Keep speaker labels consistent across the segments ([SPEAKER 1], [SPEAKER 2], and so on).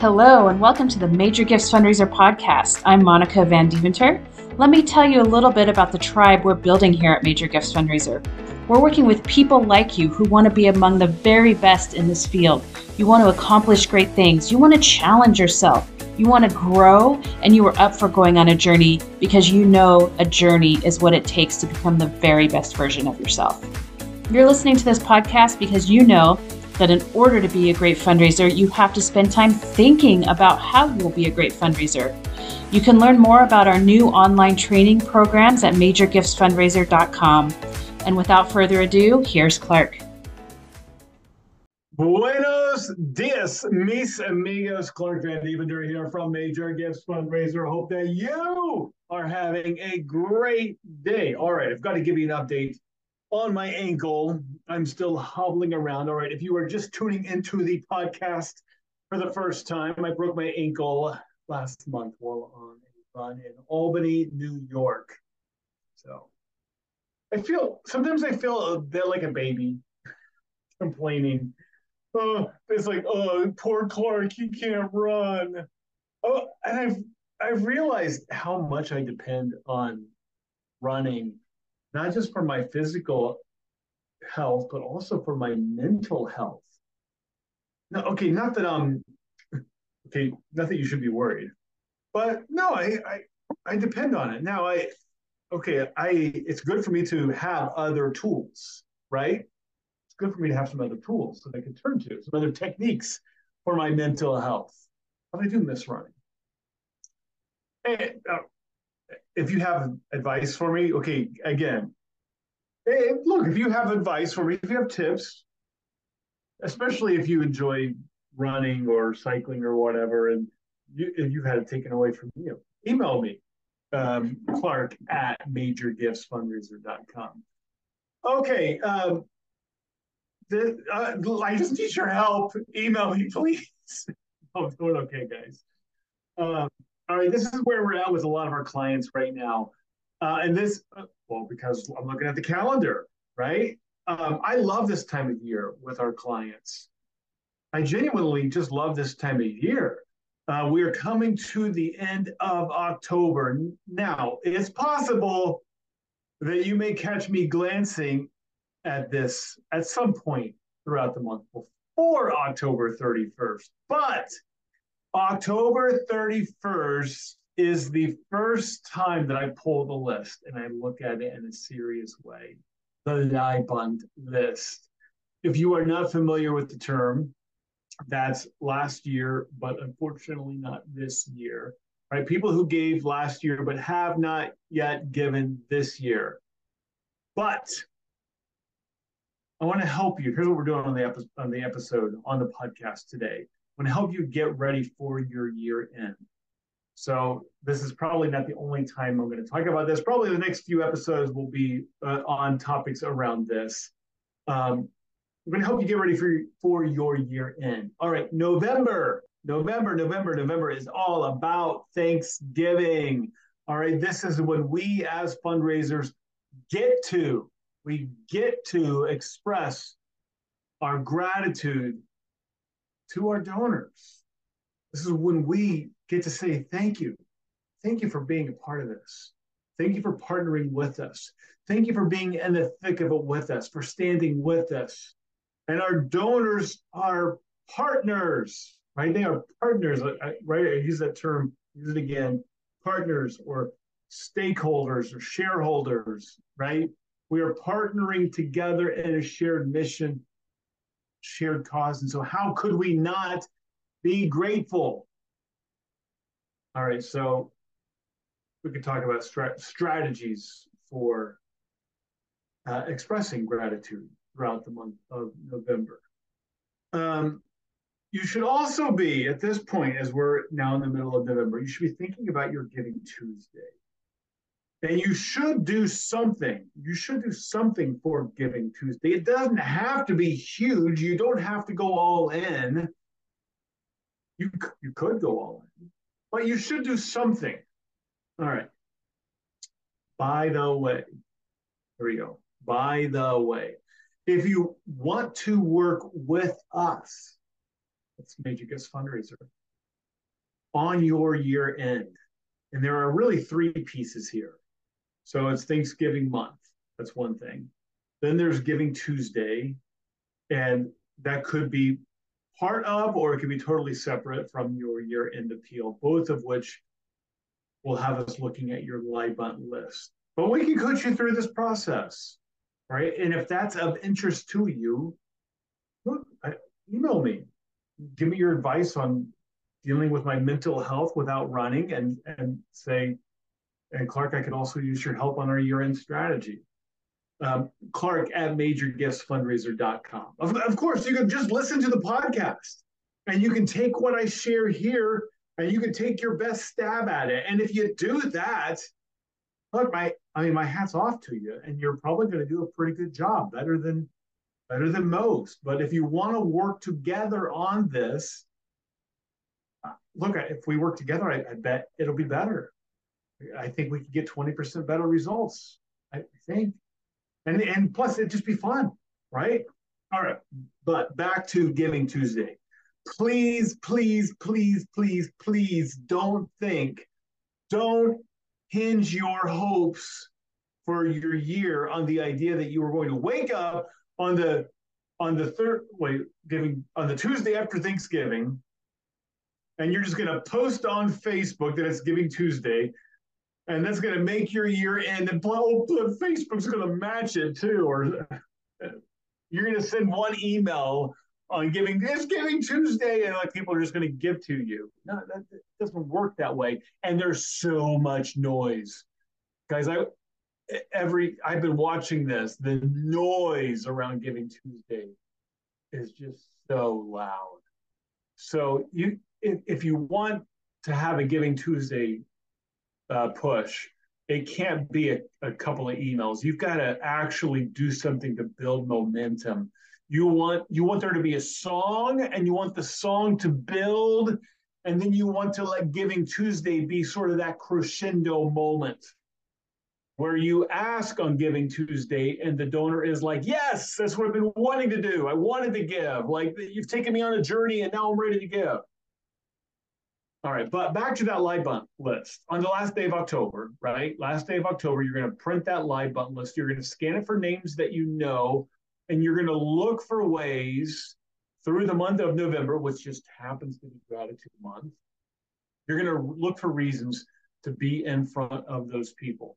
[SPEAKER 1] Hello, and welcome to the Major Gifts Fundraiser podcast. I'm Monica Vandeventer. Let me tell you a little bit about the tribe we're building here at Major Gifts Fundraiser. We're working with people like you who want to be among the very best in this field. You want to accomplish great things, you want to challenge yourself, you want to grow, and you are up for going on a journey because you know a journey is what it takes to become the very best version of yourself. You're listening to this podcast because you know that in order to be a great fundraiser, you have to spend time thinking about how you'll be a great fundraiser. You can learn more about our new online training programs at majorgiftsfundraiser.com. And without further ado, here's Clark.
[SPEAKER 2] Buenos dias, mis amigos. Clark Vandeventer here from Major Gifts Fundraiser. Hope that you are having a great day. All right, I've got to give you an update on my ankle. I'm still hobbling around. All right. If you are just tuning into the podcast for the first time, I broke my ankle last month while on a run in Albany, New York. So I feel sometimes I feel a bit like a baby complaining. Oh, it's like, oh, poor Clark, he can't run. Oh, and I've I've realized how much I depend on running not just for my physical health, but also for my mental health. No, okay, not that um okay, not that you should be worried. But no, I I, I depend on it. Now I okay, I it's good for me to have other tools, right? It's good for me to have some other tools that I can turn to, some other techniques for my mental health. But I do miss running. And, uh, if you have advice for me, okay, again, hey, look, if you have advice for me, if you have tips, especially if you enjoy running or cycling or whatever, and you, if you've had it taken away from you, email me, um, Clark at majorgiftsfundraiser.com. Okay, um, the, uh, I just need your help. Email me, please. oh, doing okay, guys. Um, all right, this is where we're at with a lot of our clients right now. Uh, and this, uh, well, because I'm looking at the calendar, right? Um, I love this time of year with our clients. I genuinely just love this time of year. Uh, we are coming to the end of October. Now, it's possible that you may catch me glancing at this at some point throughout the month before October 31st. But October 31st is the first time that I pull the list and I look at it in a serious way. The LYBUNT list. If you are not familiar with the term, that's last year, but unfortunately not this year. Right? People who gave last year but have not yet given this year. But I want to help you. Here's what we're doing on the episode on the episode on the podcast today to help you get ready for your year end. So this is probably not the only time I'm going to talk about this. Probably the next few episodes will be uh, on topics around this. Um, I'm going to help you get ready for for your year end. All right, November, November, November, November is all about Thanksgiving. All right, this is when we as fundraisers get to we get to express our gratitude to our donors. This is when we get to say thank you. Thank you for being a part of this. Thank you for partnering with us. Thank you for being in the thick of it with us, for standing with us. And our donors are partners, right? They are partners, uh, uh, right? I use that term, use it again partners or stakeholders or shareholders, right? We are partnering together in a shared mission shared cause. And so, how could we not be grateful? All right, so we could talk about stra- strategies for uh, expressing gratitude throughout the month of November. Um, you should also be at this point, as we're now in the middle of November, you should be thinking about your Giving Tuesday. And you should do something. You should do something for Giving Tuesday. It doesn't have to be huge. You don't have to go all in. You, you could go all in, but you should do something. All right. By the way, here we go. By the way, if you want to work with us, it's Major Gifts Fundraiser. on your year end. And there are really three pieces here. So it's Thanksgiving month. That's one thing. Then there's Giving Tuesday. And that could be part of, or it could be totally separate from your year end appeal, both of which will have us looking at your LYBUNT list. But we can coach you through this process, right? And if that's of interest to you, look, email me. Give me your advice on dealing with my mental health without running and and say, and Clark, I could also use your help on our year-end strategy. Um, Clark at majorgiftsfundraiser.com. Of, of course, you can just listen to the podcast and you can take what I share here and you can take your best stab at it. And if you do that, look, my I mean, my hat's off to you, and you're probably going to do a pretty good job, better than better than most. But if you want to work together on this, uh, look, if we work together, I, I bet it'll be better. I think we could get 20% better results. I think. And and plus it'd just be fun, right? All right. But back to Giving Tuesday. Please, please, please, please, please don't think, don't hinge your hopes for your year on the idea that you were going to wake up on the on the third wait giving on the Tuesday after Thanksgiving, and you're just going to post on Facebook that it's Giving Tuesday, and that's going to make your year end, and oh, Facebook's going to match it too, or you're going to send one email on giving it's giving tuesday and like people are just going to give to you no that, that doesn't work that way and there's so much noise guys i every I've been watching this. The noise around Giving Tuesday is just so loud. So you, if, if you want to have a Giving Tuesday uh, push, it can't be a, a couple of emails. You've got to actually do something to build momentum. You want you want there to be a song, and you want the song to build, and then you want to let Giving Tuesday be sort of that crescendo moment where you ask on Giving Tuesday and the donor is like, Yes, that's what I've been wanting to do. I wanted to give. Like, you've taken me on a journey and now I'm ready to give. All right, but back to that LYBUNT list. On the last day of October, right? Last day of October, you're going to print that LYBUNT list. You're going to scan it for names that you know, and you're going to look for ways through the month of November, which just happens to be Gratitude Month. You're going to look for reasons to be in front of those people.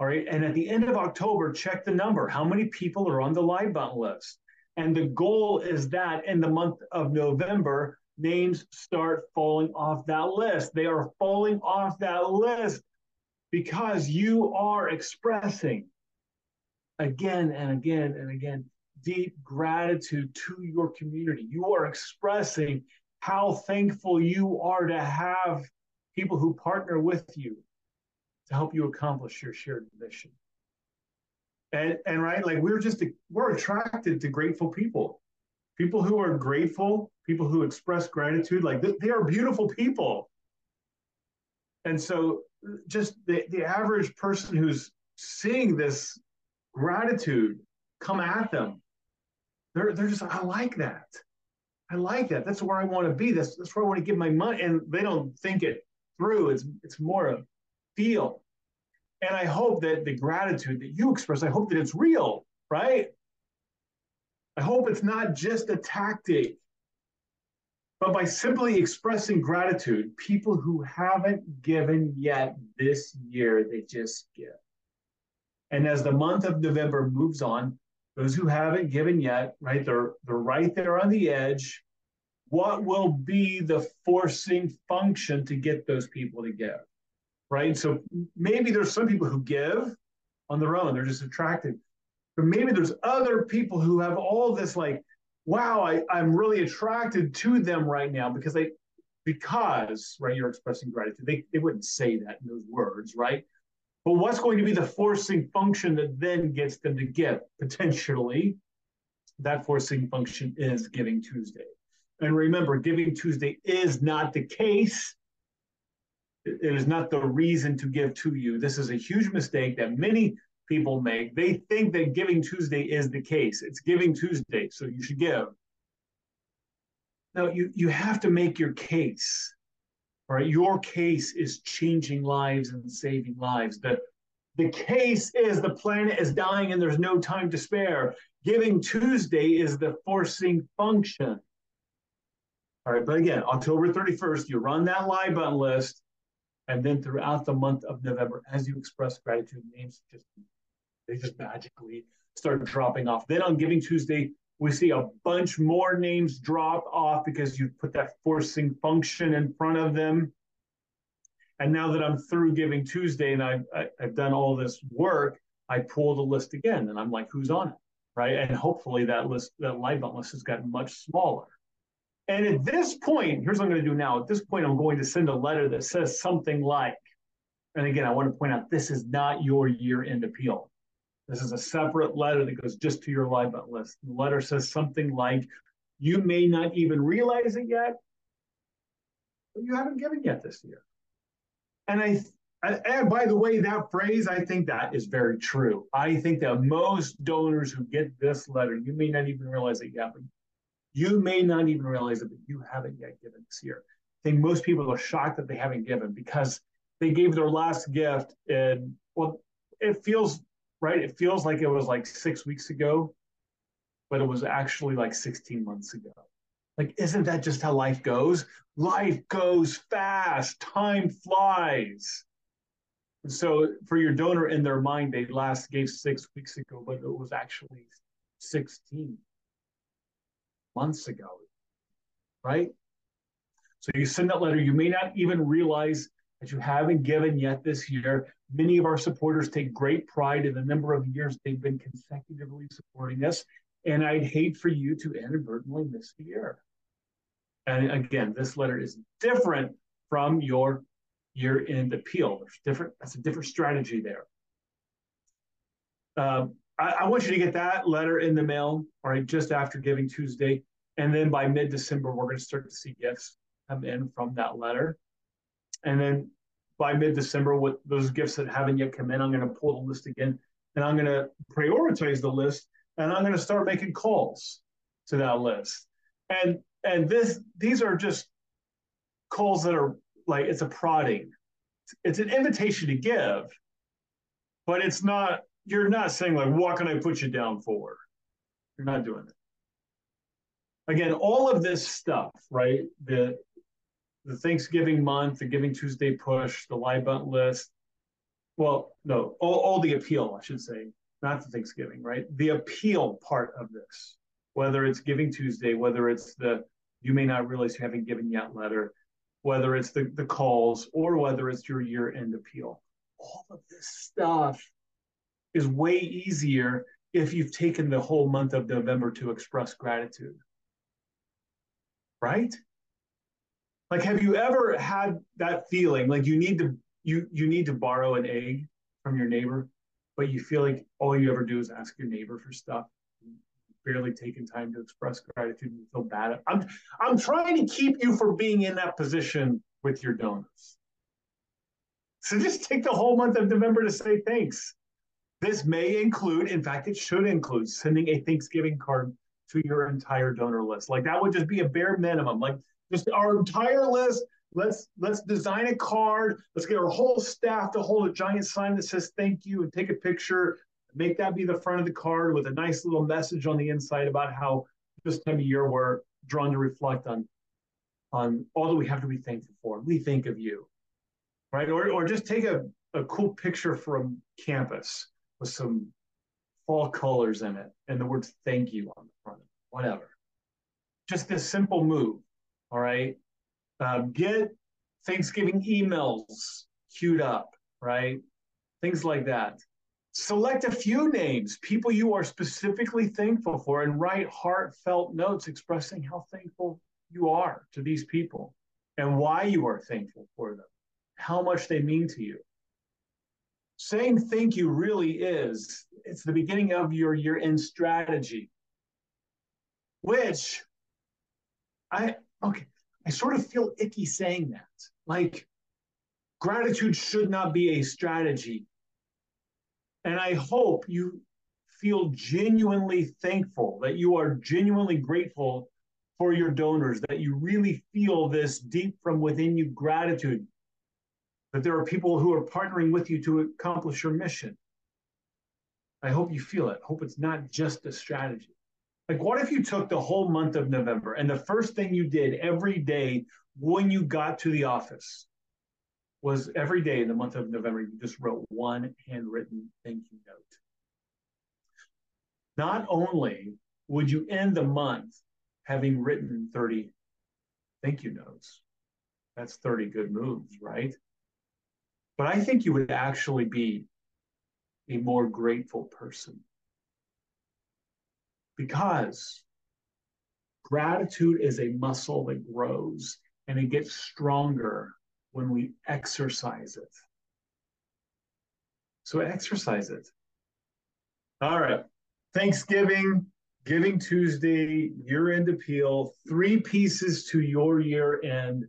[SPEAKER 2] All right. And at the end of October, check the number. How many people are on the LYBUNT list? And the goal is that in the month of November, names start falling off that list. They are falling off that list because you are expressing again and again and again deep gratitude to your community. You are expressing how thankful you are to have people who partner with you to help you accomplish your shared mission. And, and right, like we're just, we're attracted to grateful people. People who are grateful, people who express gratitude, like they, they are beautiful people. And so just the, the average person who's seeing this gratitude come at them, they're, they're just, I like that. I like that. That's where I want to be. That's, that's where I want to give my money. And they don't think it through. It's, it's more of feel. And I hope that the gratitude that you express, I hope that it's real, right? I hope it's not just a tactic. But by simply expressing gratitude, people who haven't given yet this year, they just give. And as the month of November moves on, those who haven't given yet, right, they're they're right there on the edge. What will be the forcing function to get those people to give? right? So maybe there's some people who give on their own, they're just attracted. But maybe there's other people who have all this like, wow, I, I'm really attracted to them right now because they because right you're expressing gratitude. They, they wouldn't say that in those words, right? But what's going to be the forcing function that then gets them to give? Potentially, that forcing function is Giving Tuesday. And remember, Giving Tuesday is not the case it is not the reason to give to you. This is a huge mistake that many people make. They think that Giving Tuesday is the case. It's Giving Tuesday, so you should give. Now you you have to make your case, right? your case is changing lives and saving lives. The, the case is the planet is dying and there's no time to spare. Giving Tuesday is the forcing function. All right, but again, October 31st, you run that LYBUNT list, and then throughout the month of November, as you express gratitude, names just they just magically start dropping off. Then on Giving Tuesday, we see a bunch more names drop off because you put that forcing function in front of them. And now that I'm through Giving Tuesday and I've, I've done all this work, I pull the list again and I'm like, who's on it? Right. And hopefully that list, that LYBUNT list has gotten much smaller. And at this point, here's what I'm going to do now. At this point, I'm going to send a letter that says something like, and again, I want to point out this is not your year end appeal. This is a separate letter that goes just to your LYBUNT list. The letter says something like, you may not even realize it yet, but you haven't given yet this year. And I, and by the way, that phrase, I think that is very true. I think that most donors who get this letter, you may not even realize it yet, but you may not even realize it, but you haven't yet given this year. I think most people are shocked that they haven't given because they gave their last gift and well, it feels right. It feels like it was like six weeks ago, but it was actually like 16 months ago. Like, isn't that just how life goes? Life goes fast, time flies. So, for your donor in their mind, they last gave six weeks ago, but it was actually 16 months ago, right? So you send that letter, you may not even realize that you haven't given yet this year. Many of our supporters take great pride in the number of years they've been consecutively supporting us. And I'd hate for you to inadvertently miss a year. And again, this letter is different from your year end appeal. There's different, that's a different strategy there. Um, I, I, want you to get that letter in the mail, right, just after Giving Tuesday. And then by mid December, we're going to start to see gifts come in from that letter. And then by mid December, with those gifts that haven't yet come in, I'm going to pull the list again and I'm going to prioritize the list and I'm going to start making calls to that list. And and this these are just calls that are like it's a prodding. It's an invitation to give, but it's not you're not saying like, what can I put you down for? You're not doing it. Again, all of this stuff, right? The the Thanksgiving month, the Giving Tuesday push, the live list. Well, no, all, all the appeal, I should say, not the Thanksgiving, right? The appeal part of this, whether it's Giving Tuesday, whether it's the you may not realize you haven't given yet letter, whether it's the, the calls, or whether it's your year end appeal. All of this stuff is way easier if you've taken the whole month of November to express gratitude. Right? Like have you ever had that feeling like you need to you you need to borrow an egg from your neighbor, but you feel like all you ever do is ask your neighbor for stuff? barely taking time to express gratitude and feel bad. I'm I'm trying to keep you from being in that position with your donors. So just take the whole month of November to say thanks. This may include, in fact, it should include sending a Thanksgiving card to your entire donor list. Like that would just be a bare minimum. Like just our entire list. Let's let's design a card. Let's get our whole staff to hold a giant sign that says thank you and take a picture. Make that be the front of the card with a nice little message on the inside about how this time of year we're drawn to reflect on on all that we have to be thankful for. We think of you, right? Or or just take a, a cool picture from campus with some fall colors in it and the words thank you on the front, whatever. Just this simple move, all right? Uh, get Thanksgiving emails queued up, right? Things like that. Select a few names, people you are specifically thankful for, and write heartfelt notes expressing how thankful you are to these people and why you are thankful for them, how much they mean to you saying thank you really is it's the beginning of your year end strategy which i okay i sort of feel icky saying that like gratitude should not be a strategy and i hope you feel genuinely thankful that you are genuinely grateful for your donors, that you really feel this deep from within you gratitude, that there are people who are partnering with you to accomplish your mission. I hope you feel it. Hope it's not just a strategy. Like, what if you took the whole month of November and the first thing you did every day when you got to the office was every day in the month of November, you just wrote one handwritten thank you note? Not only would you end the month having written 30 thank you notes, that's 30 good moves, right? But I think you would actually be a more grateful person. Because gratitude is a muscle that grows and it gets stronger when we exercise it. So exercise it. All right. Thanksgiving, Giving Tuesday, year end appeal, three pieces to your year end.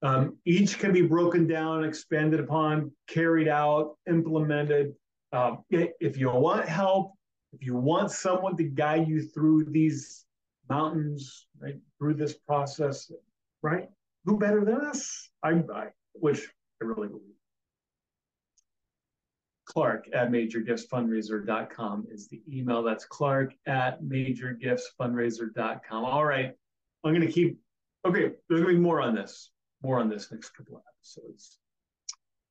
[SPEAKER 2] Um, each can be broken down, expanded upon, carried out, implemented. Um, if you want help, if you want someone to guide you through these mountains, right, through this process, right, who better than us? I, I which I really believe. Clark at majorgiftsfundraiser.com is the email. That's Clark at majorgiftsfundraiser.com. All right. I'm going to keep, okay, there's going to be more on this, more on this next couple of episodes.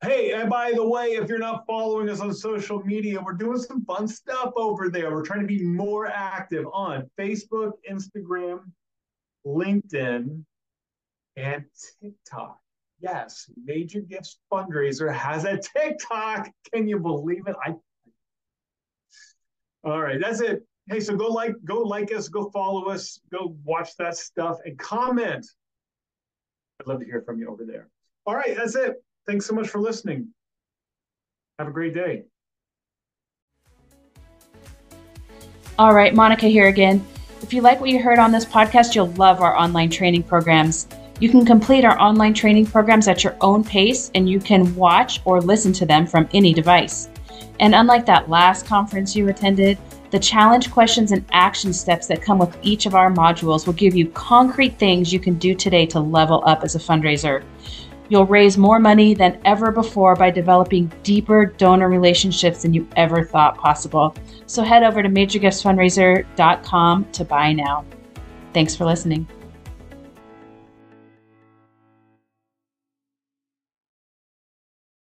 [SPEAKER 2] Hey, and by the way, if you're not following us on social media, we're doing some fun stuff over there. We're trying to be more active on Facebook, Instagram, LinkedIn, and TikTok. Yes, Major Gifts Fundraiser has a TikTok. Can you believe it? I All right, that's it. Hey, so go like go like us, go follow us, go watch that stuff and comment. I'd love to hear from you over there. All right, that's it. Thanks so much for listening. Have a great day.
[SPEAKER 1] All right, Monica here again. If you like what you heard on this podcast, you'll love our online training programs. You can complete our online training programs at your own pace and you can watch or listen to them from any device. And unlike that last conference you attended, the challenge questions and action steps that come with each of our modules will give you concrete things you can do today to level up as a fundraiser. You'll raise more money than ever before by developing deeper donor relationships than you ever thought possible. So head over to majorgiftsfundraiser.com to buy now. Thanks for listening.